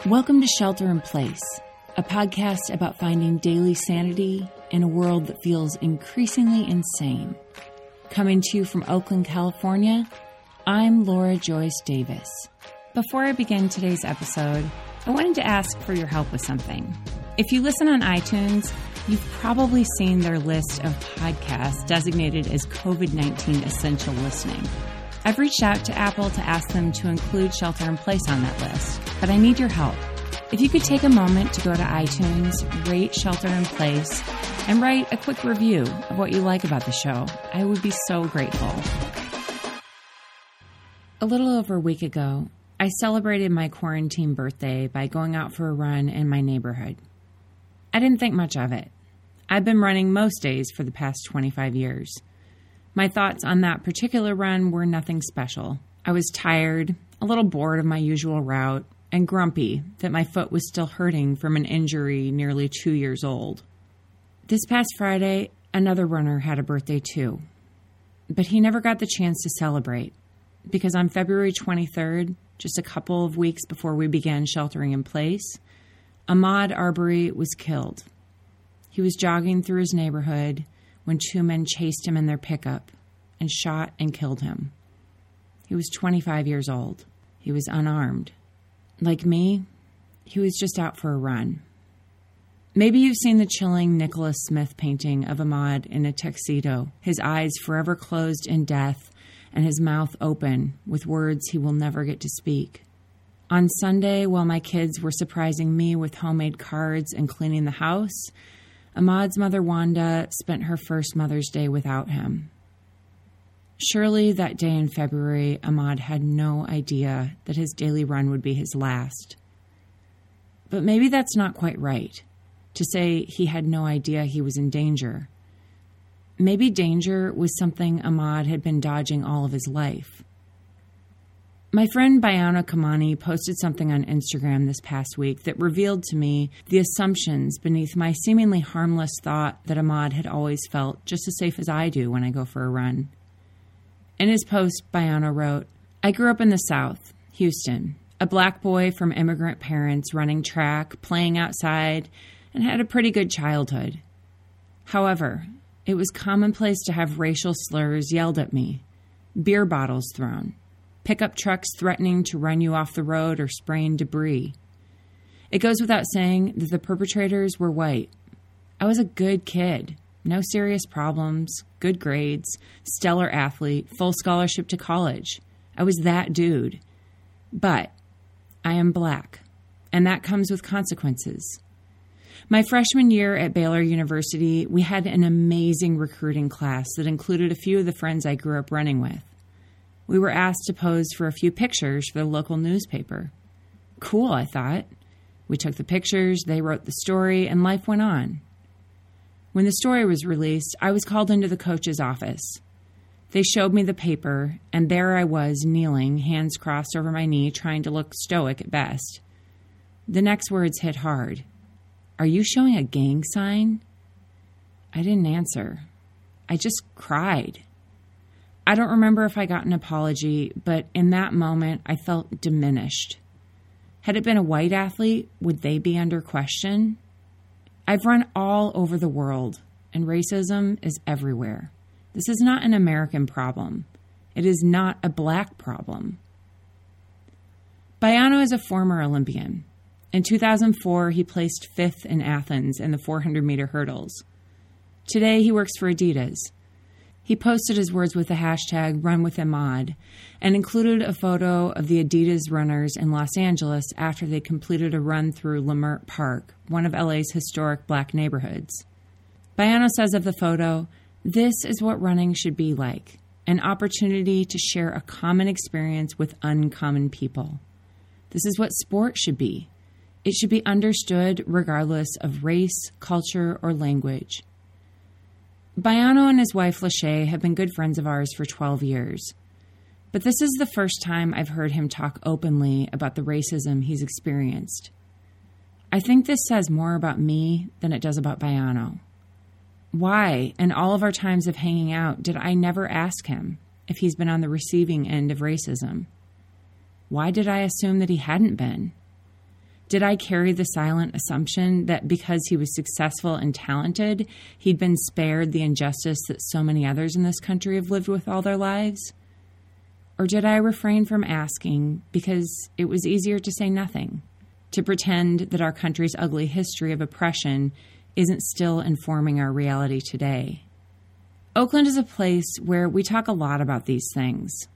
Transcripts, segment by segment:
Welcome to Shelter in Place, a podcast about finding daily sanity in a world that feels increasingly insane. Coming to you from Oakland, California, I'm Laura Joyce Davis. Before I begin today's episode, I wanted to ask for your help with something. If you listen on iTunes, you've probably seen their list of podcasts designated as COVID 19 essential listening. I've reached out to Apple to ask them to include Shelter in Place on that list, but I need your help. If you could take a moment to go to iTunes, rate Shelter in Place, and write a quick review of what you like about the show, I would be so grateful. A little over a week ago, I celebrated my quarantine birthday by going out for a run in my neighborhood. I didn't think much of it. I've been running most days for the past 25 years. My thoughts on that particular run were nothing special. I was tired, a little bored of my usual route, and grumpy that my foot was still hurting from an injury nearly two years old. This past Friday, another runner had a birthday too. But he never got the chance to celebrate because on February 23rd, just a couple of weeks before we began sheltering in place, Ahmaud Arbery was killed. He was jogging through his neighborhood when two men chased him in their pickup and shot and killed him. He was 25 years old. He was unarmed. Like me, he was just out for a run. Maybe you've seen the chilling Nikkolas Smith painting of Ahmaud in a tuxedo, his eyes forever closed in death and his mouth open with words he will never get to speak. On Sunday, while my kids were surprising me with homemade cards and cleaning the house, Ahmaud's mother, Wanda, spent her first Mother's Day without him. Surely that day in February, Ahmaud had no idea that his daily run would be his last. But maybe that's not quite right to say he had no idea he was in danger. Maybe danger was something Ahmaud had been dodging all of his life. My friend Bayano Kamani posted something on Instagram this past week that revealed to me the assumptions beneath my seemingly harmless thought that Ahmaud had always felt just as safe as I do when I go for a run. In his post, Bayano wrote, I grew up in the South, Houston, a black boy from immigrant parents running track, playing outside, and had a pretty good childhood. However, it was commonplace to have racial slurs yelled at me, beer bottles thrown, pickup trucks threatening to run you off the road or spraying debris. It goes without saying that the perpetrators were white. I was a good kid, no serious problems, good grades, stellar athlete, full scholarship to college. I was that dude. But I am black, and that comes with consequences. My freshman year at Baylor University, we had an amazing recruiting class that included a few of the friends I grew up running with. We were asked to pose for a few pictures for the local newspaper. Cool, I thought. We took the pictures, they wrote the story, and life went on. When the story was released, I was called into the coach's office. They showed me the paper, and there I was, kneeling, hands crossed over my knee, trying to look stoic at best. The next words hit hard. Are you showing a gang sign? I didn't answer. I just cried. I don't remember if I got an apology, but in that moment, I felt diminished. Had it been a white athlete, would they be under question? I've run all over the world, and racism is everywhere. This is not an American problem. It is not a black problem. Bayano is a former Olympian. In 2004, he placed fifth in Athens in the 400 meter hurdles. Today, he works for Adidas. He posted his words with the hashtag RunWithAhmaud and included a photo of the Adidas runners in Los Angeles after they completed a run through Leimert Park, one of LA's historic black neighborhoods. Bayano says of the photo, This is what running should be like an opportunity to share a common experience with uncommon people. This is what sport should be. It should be understood regardless of race, culture, or language. Bayano and his wife Lachey have been good friends of ours for 12 years. But this is the first time I've heard him talk openly about the racism he's experienced. I think this says more about me than it does about Bayano. Why, in all of our times of hanging out, did I never ask him if he's been on the receiving end of racism? Why did I assume that he hadn't been? Did I carry the silent assumption that because he was successful and talented, he'd been spared the injustice that so many others in this country have lived with all their lives? Or did I refrain from asking because it was easier to say nothing, to pretend that our country's ugly history of oppression isn't still informing our reality today? Oakland is a place where we talk a lot about these things.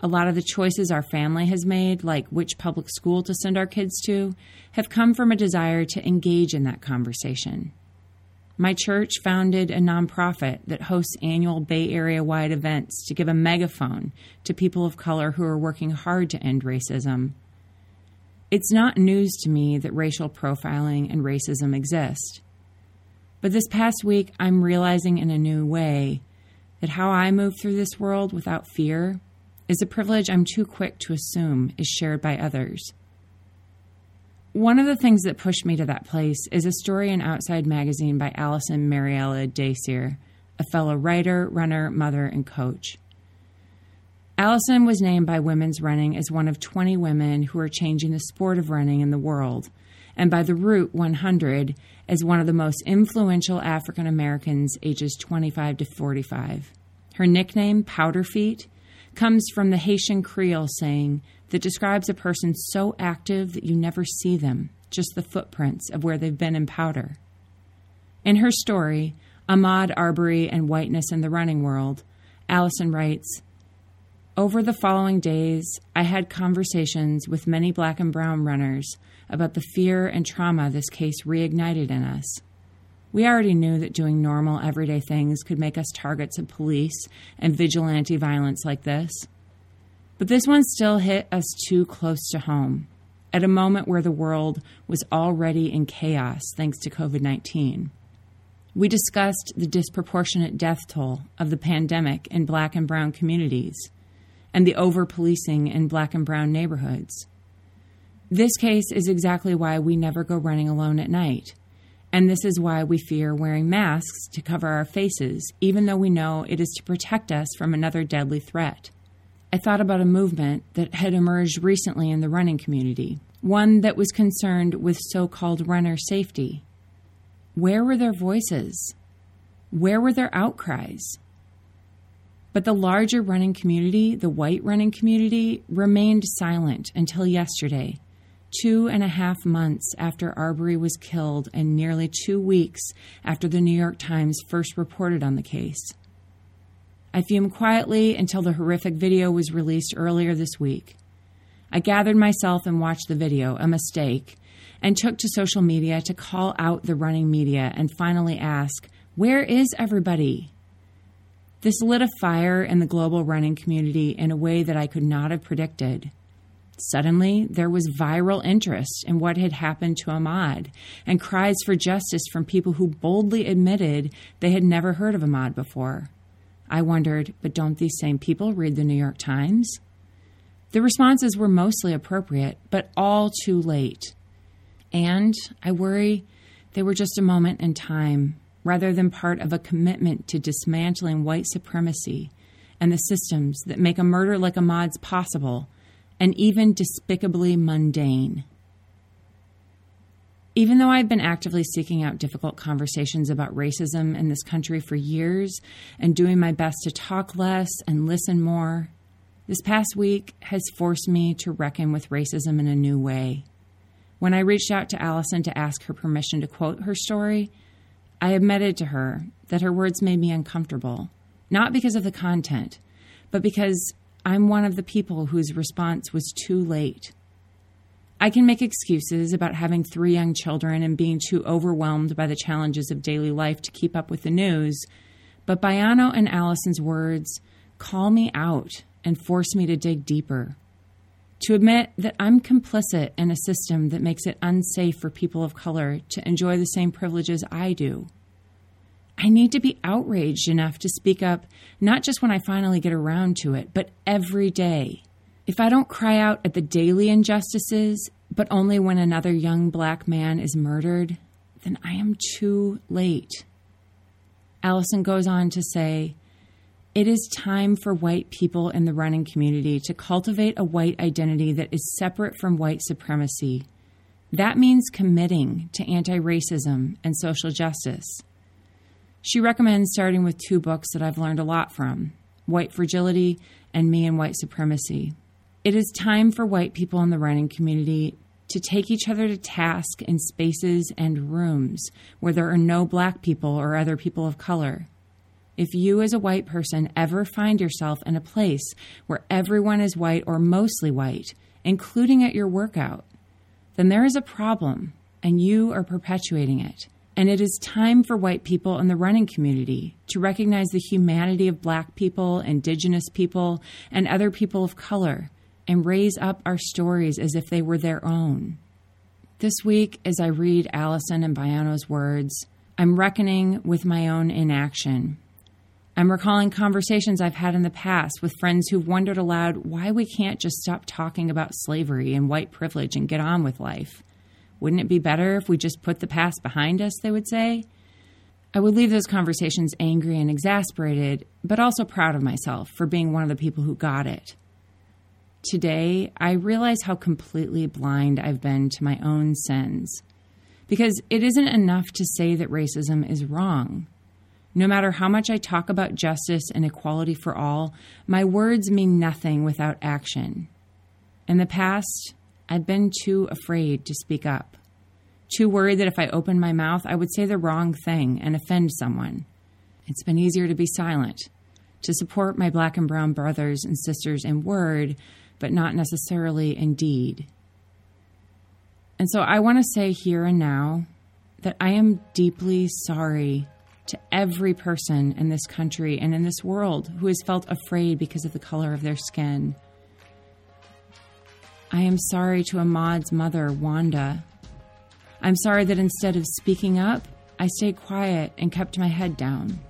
A lot of the choices our family has made, like which public school to send our kids to, have come from a desire to engage in that conversation. My church founded a nonprofit that hosts annual Bay Area wide events to give a megaphone to people of color who are working hard to end racism. It's not news to me that racial profiling and racism exist. But this past week, I'm realizing in a new way that how I move through this world without fear is a privilege I'm too quick to assume is shared by others. One of the things that pushed me to that place is a story in Outside Magazine by Alison Mariella Désir, a fellow writer, runner, mother, and coach. Alison was named by Women's Running as one of 20 women who are changing the sport of running in the world, and by the Root 100 as one of the most influential African Americans ages 25 to 45. Her nickname, Powder Feet, comes from the Haitian Creole saying that describes a person so active that you never see them, just the footprints of where they've been in powder. In her story, Ahmaud Arbery and Whiteness in the Running World, Alison writes Over the following days, I had conversations with many black and brown runners about the fear and trauma this case reignited in us. We already knew that doing normal, everyday things could make us targets of police and vigilante violence like this. But this one still hit us too close to home, at a moment where the world was already in chaos thanks to COVID 19. We discussed the disproportionate death toll of the pandemic in black and brown communities and the over policing in black and brown neighborhoods. This case is exactly why we never go running alone at night and this is why we fear wearing masks to cover our faces, even though we know it is to protect us from another deadly threat. I thought about a movement that had emerged recently in the running community, one that was concerned with so called runner safety. Where were their voices? Where were their outcries? But the larger running community, the white running community, remained silent until yesterday two and a half months after Arbery was killed and nearly two weeks after the New York Times first reported on the case. I fumed quietly until the horrific video was released earlier this week. I gathered myself and watched the video, a mistake, and took to social media to call out the running media and finally ask, Where is everybody? This lit a fire in the global running community in a way that I could not have predicted. Suddenly, there was viral interest in what had happened to Ahmaud and cries for justice from people who boldly admitted they had never heard of Ahmaud before. I wondered, but don't these same people read the New York Times? The responses were mostly appropriate, but all too late. And I worry they were just a moment in time rather than part of a commitment to dismantling white supremacy and the systems that make a murder like Ahmaud's possible and even despicably mundane. Even though I've been actively seeking out difficult conversations about racism in this country for years and doing my best to talk less and listen more, this past week has forced me to reckon with racism in a new way. When I reached out to Alison to ask her permission to quote her story, I admitted to her that her words made me uncomfortable, not because of the content, but because I'm one of the people whose response was too late. I can make excuses about having three young children and being too overwhelmed by the challenges of daily life to keep up with the news, but Bayano and Alison's words call me out and force me to dig deeper. To admit that I'm complicit in a system that makes it unsafe for people of color to enjoy the same privileges I do. I need to be outraged enough to speak up, not just when I finally get around to it, but every day. If I don't cry out at the daily injustices, but only when another young black man is murdered, then I am too late. Alison goes on to say, It is time for white people in the running community to cultivate a white identity that is separate from white supremacy, That means committing to anti racism and social justice. She recommends starting with two books that I've learned a lot from White Fragility and Me and White Supremacy. It is time for white people in the running community to take each other to task in spaces and rooms where there are no black people or other people of color. If you, as a white person, ever find yourself in a place where everyone is white or mostly white, including at your workout, then there is a problem and you are perpetuating it. And it is time for white people in the running community to recognize the humanity of black people, indigenous people, and other people of color and raise up our stories as if they were their own. This week, as I read Alison and Bayano's words, I'm reckoning with my own inaction. I'm recalling conversations I've had in the past with friends who've wondered aloud why we can't just stop talking about slavery and white privilege and get on with life. Wouldn't it be better if we just put the past behind us, they would say? I would leave those conversations angry and exasperated, but also proud of myself for being one of the people who got it. Today, I realize how completely blind I've been to my own sins. Because it isn't enough to say that racism is wrong. No matter how much I talk about justice and equality for all, my words mean nothing without action. In the past, I've been too afraid to speak up, too worried that if I opened my mouth, I would say the wrong thing and offend someone. It's been easier to be silent, to support my black and brown brothers and sisters in word, but not necessarily in deed. And so I want to say here and now that I am deeply sorry to every person in this country and in this world who has felt afraid because of the color of their skin. I am sorry to Ahmaud's mother, Wanda. I'm sorry that instead of speaking up, I stayed quiet and kept my head down.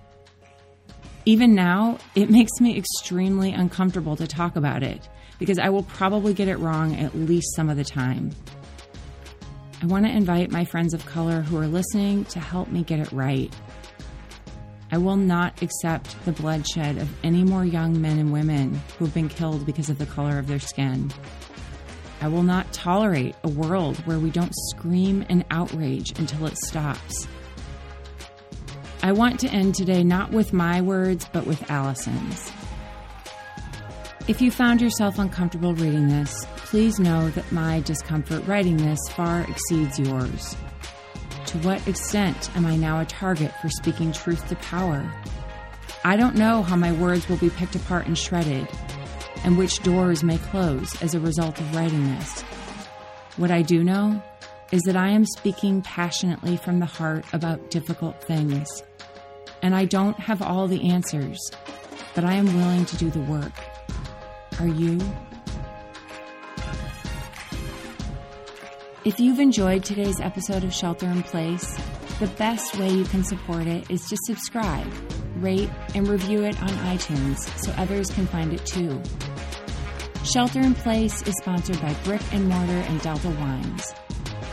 Even now, it makes me extremely uncomfortable to talk about it because I will probably get it wrong at least some of the time. I want to invite my friends of color who are listening to help me get it right. I will not accept the bloodshed of any more young men and women who have been killed because of the color of their skin. I will not tolerate a world where we don't scream in outrage until it stops. I want to end today not with my words, but with Alison's. If you found yourself uncomfortable reading this, please know that my discomfort writing this far exceeds yours. To what extent am I now a target for speaking truth to power? I don't know how my words will be picked apart and shredded, and which doors may close as a result of writing this. What I do know is that I am speaking passionately from the heart about difficult things. And I don't have all the answers, but I am willing to do the work. Are you? If you've enjoyed today's episode of Shelter in Place, the best way you can support it is to subscribe, rate, and review it on iTunes so others can find it too. Shelter in Place is sponsored by Brick and Mortar and Delta Wines.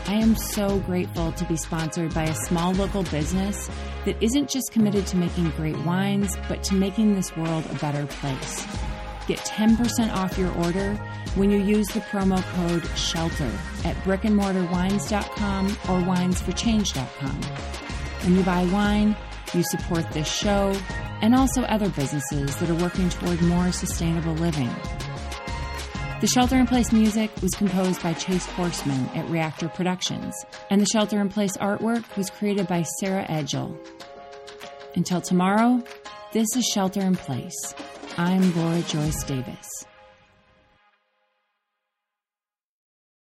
I am so grateful to be sponsored by a small local business that isn't just committed to making great wines, but to making this world a better place. Get 10% off your order when you use the promo code SHELTER at brickandmortarwines.com or winesforchange.com. When you buy wine, you support this show and also other businesses that are working toward more sustainable living. The Shelter in Place music was composed by Chase Horseman at Reactor Productions, and the Shelter in Place artwork was created by Sarah Edgel. Until tomorrow, this is Shelter in Place. I'm Laura Joyce Davis.